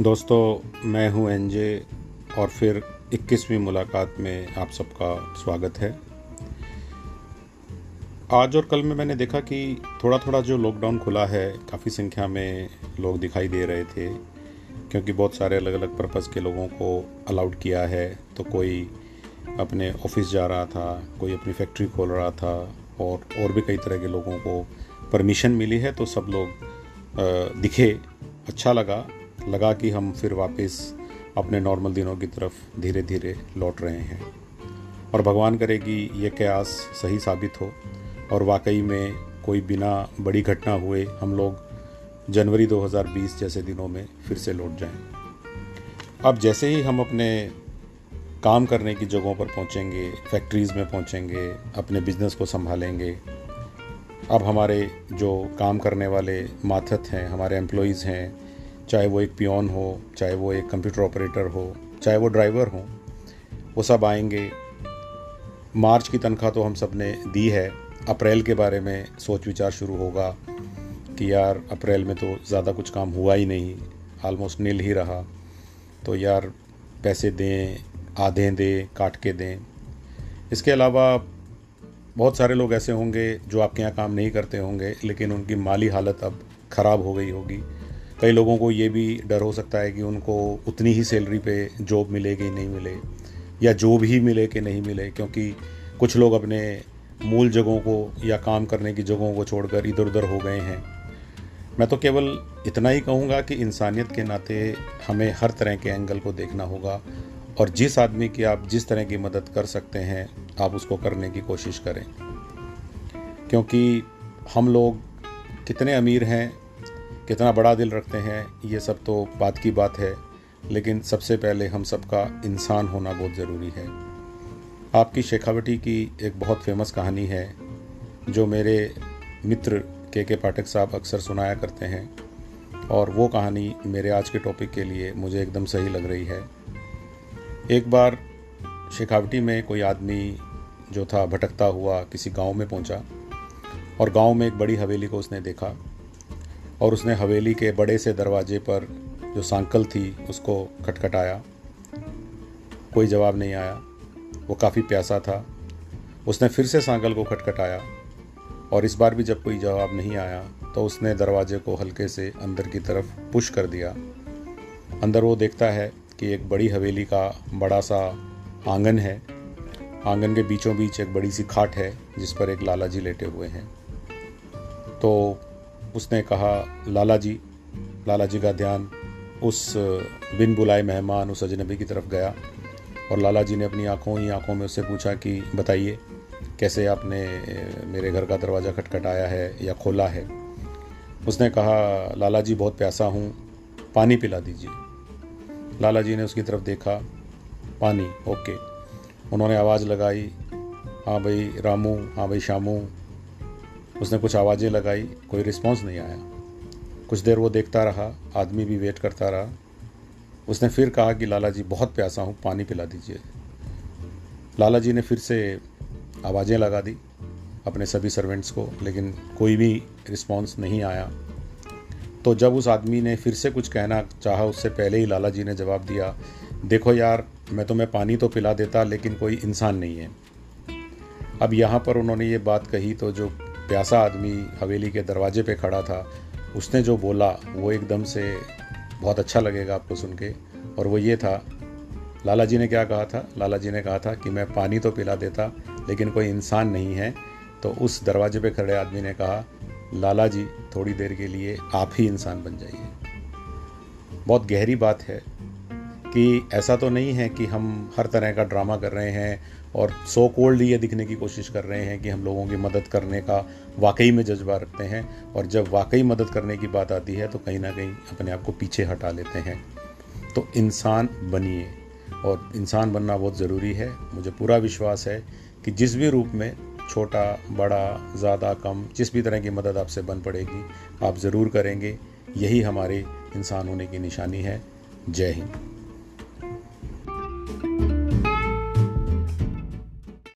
दोस्तों, मैं हूँ एनजे और फिर 21वीं मुलाकात में आप सबका स्वागत है। आज और कल में मैंने देखा कि थोड़ा थोड़ा जो लॉकडाउन खुला है, काफ़ी संख्या में लोग दिखाई दे रहे थे, क्योंकि बहुत सारे अलग अलग पर्पज़ के लोगों को अलाउड किया है। तो कोई अपने ऑफ़िस जा रहा था, कोई अपनी फैक्ट्री खोल रहा था, और और भी कई तरह के लोगों को परमिशन मिली है तो सब लोग दिखे अच्छा लगा। लगा कि हम फिर वापस अपने नॉर्मल दिनों की तरफ़ धीरे धीरे लौट रहे हैं और भगवान करे कि ये कयास सही साबित हो और वाकई में कोई बिना बड़ी घटना हुए हम लोग जनवरी 2020 जैसे दिनों में फिर से लौट जाएँ। अब जैसे ही हम अपने काम करने की जगहों पर पहुँचेंगे फैक्ट्रीज़ में पहुँचेंगे, अपने बिज़नेस को संभालेंगे, अब हमारे जो काम करने वाले माथत हैं, हमारे एम्प्लॉयज़ हैं चाहे वो एक पियोन हो, चाहे वो एक कंप्यूटर ऑपरेटर हो, चाहे वो ड्राइवर हो, वो सब आएँगे। मार्च की तनख्वाह तो हम सबने दी है। अप्रैल के बारे में सोच विचार शुरू होगा कि यार, अप्रैल में तो ज़्यादा कुछ काम हुआ ही नहीं आलमोस्ट नील ही रहा। तो यार, पैसे दें, आधे दें, काट के दें। इसके अलावा बहुत सारे लोग ऐसे होंगे जो आपके यहाँ काम नहीं करते होंगे, लेकिन उनकी माली हालत अब ख़राब हो गई होगी। कई लोगों को ये भी डर हो सकता है कि उनको उतनी ही सैलरी पे जॉब मिलेगी नहीं मिले, या जॉब ही मिले कि नहीं मिले, क्योंकि कुछ लोग अपने मूल जगहों को या काम करने की जगहों को छोड़कर इधर उधर हो गए हैं। मैं तो केवल इतना ही कहूँगा कि इंसानियत के नाते हमें हर तरह के एंगल को देखना होगा, और जिस आदमी की आप जिस तरह की मदद कर सकते हैं, आप उसको करने की कोशिश करें। क्योंकि हम लोग कितने अमीर हैं कितना बड़ा दिल रखते हैं, ये सब तो बात की बात है, लेकिन सबसे पहले हम सबका इंसान होना बहुत ज़रूरी है। आपकी शेखावटी की एक बहुत फ़ेमस कहानी है, जो मेरे मित्र के के पाठक साहब अक्सर सुनाया करते हैं, और वो कहानी मेरे आज के टॉपिक के लिए मुझे एकदम सही लग रही है। एक बार शेखावटी में कोई आदमी जो था, भटकता हुआ किसी गाँव में पहुँचा, और गाँव में एक बड़ी हवेली को उसने देखा। और उसने हवेली के बड़े से दरवाजे पर जो सांकल थी, उसको खटखटाया। कोई जवाब नहीं आया। वो काफ़ी प्यासा था। उसने फिर से सांकल को खटखटाया और इस बार भी जब कोई जवाब नहीं आया तो उसने दरवाजे को हल्के से अंदर की तरफ़ पुश कर दिया। अंदर वो देखता है कि एक बड़ी हवेली का बड़ा सा आँगन है। आँगन के बीचों बीच एक बड़ी सी खाट है, जिस पर एक लाला जी लेटे हुए हैं। तो उसने कहा लाला जी लाला जी का ध्यान उस बिन बुलाए मेहमान, उस अजनबी की तरफ़ गया और लाला जी ने अपनी आँखों ही आँखों में उससे पूछा कि, बताइए, कैसे आपने मेरे घर का दरवाज़ा खटखटाया है या खोला है? उसने कहा लाला जी बहुत प्यासा हूँ, पानी पिला दीजिए। लाला जी ने उसकी तरफ़ देखा, पानी, ओके। उन्होंने आवाज़ लगाई हाँ भाई, रामू हाँ भाई, शामू उसने कुछ आवाज़ें लगाई, कोई रिस्पॉन्स नहीं आया। कुछ देर वो देखता रहा, आदमी भी वेट करता रहा। उसने फिर कहा कि लाला जी बहुत प्यासा हूँ, पानी पिला दीजिए। लाला जी ने फिर से आवाज़ें लगा दी अपने सभी सर्वेंट्स को, लेकिन कोई भी रिस्पॉन्स नहीं आया। तो जब उस आदमी ने फिर से कुछ कहना चाहा, उससे पहले ही लाला जी ने जवाब दिया, देखो यार, मैं तुम्हें पानी तो पिला देता, लेकिन कोई इंसान नहीं है। अब यहाँ पर उन्होंने ये बात कही तो जो प्यासा आदमी हवेली के दरवाजे पे खड़ा था। उसने जो बोला, वो एकदम से बहुत अच्छा लगेगा आपको सुन के। और वो ये था लाला जी ने क्या कहा था? लाला जी ने कहा था कि मैं पानी तो पिला देता, लेकिन कोई इंसान नहीं है। तो उस दरवाजे पे खड़े आदमी ने कहा लाला जी थोड़ी देर के लिए आप ही इंसान बन जाइए। बहुत गहरी बात है कि ऐसा तो नहीं है कि हम हर तरह का ड्रामा कर रहे हैं और सो कोल्ड ये दिखने की कोशिश कर रहे हैं कि हम लोगों की मदद करने का वाकई में जज्बा रखते हैं और जब वाकई मदद करने की बात आती है तो कहीं ना कहीं अपने आप को पीछे हटा लेते हैं। तो इंसान बनिए और इंसान बनना बहुत ज़रूरी है। मुझे पूरा विश्वास है कि जिस भी रूप में छोटा, बड़ा, ज़्यादा, कम, जिस भी तरह की मदद आपसे बन पड़ेगी, आप ज़रूर करेंगे। यही हमारे इंसान होने की निशानी है। जय हिंद।